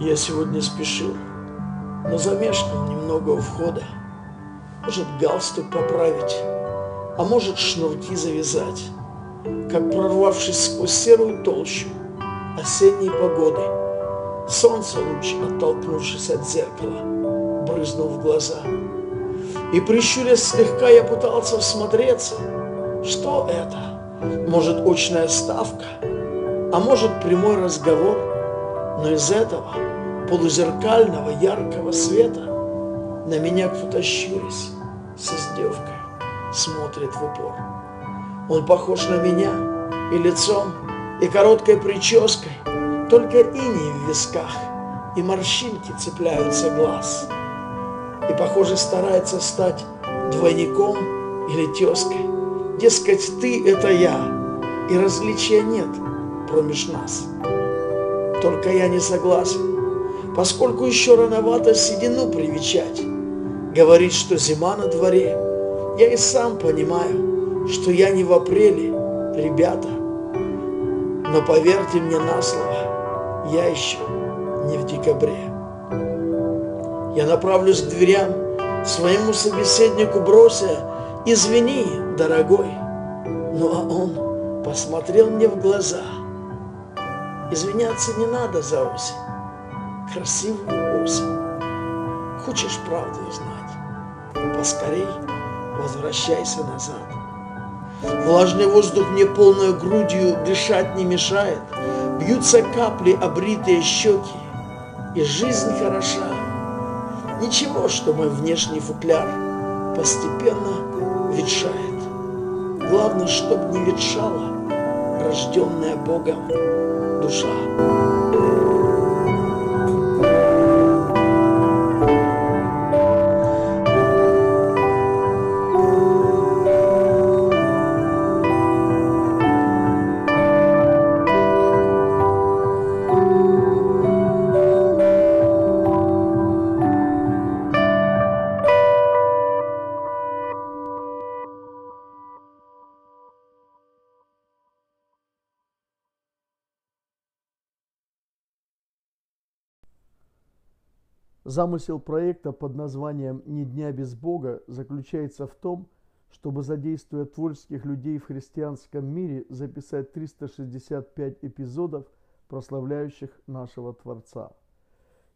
Я сегодня спешил, но замешкал немного у входа. Может, галстук поправить, а может, шнурки завязать. Как прорвавшись сквозь серую толщу осенней погоды, солнце луч, оттолкнувшись от зеркала, брызнул в глаза. И прищурясь слегка, я пытался всмотреться, что это? Может, очная ставка? А может, прямой разговор? Но из этого полузеркального яркого света на меня кто-то щурясь с издевкой смотрит в упор. Он похож на меня и лицом, и короткой прической, только иней в висках и морщинки цепляются глаз. И, похоже, старается стать двойником или тезкой. Дескать, ты – это я, и различия нет промеж нас. Только я не согласен поскольку еще рановато седину привечать. Говорит, что зима на дворе. Я и сам понимаю, что я не в апреле, ребята. Но поверьте мне на слово, я еще не в декабре. Я направлюсь к дверям, своему собеседнику брося, «Извини, дорогой». Ну а он посмотрел мне в глаза. Извиняться не надо за осень красивую осень. Хочешь правду узнать? Поскорей возвращайся назад. Влажный воздух мне полной грудью дышать не мешает. Бьются капли, обритые щеки, и жизнь хороша. Ничего, что мой внешний футляр постепенно ветшает. Главное, чтоб не ветшала рожденная Богом душа. Замысел проекта под названием «Ни дня без Бога» заключается в том, чтобы, задействуя творческих людей в христианском мире, записать 365 эпизодов, прославляющих нашего Творца.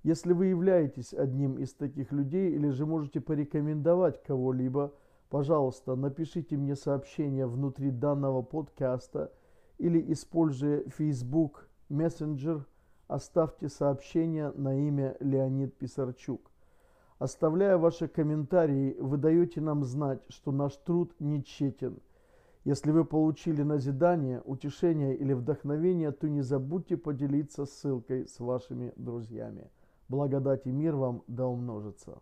Если вы являетесь одним из таких людей или же можете порекомендовать кого-либо, пожалуйста, напишите мне сообщение внутри данного подкаста или используя Facebook Messenger – оставьте сообщение на имя Леонид Писарчук. Оставляя ваши комментарии, вы даете нам знать, что наш труд не тщетен. Если вы получили назидание, утешение или вдохновение, то не забудьте поделиться ссылкой с вашими друзьями. Благодать и мир вам да умножится.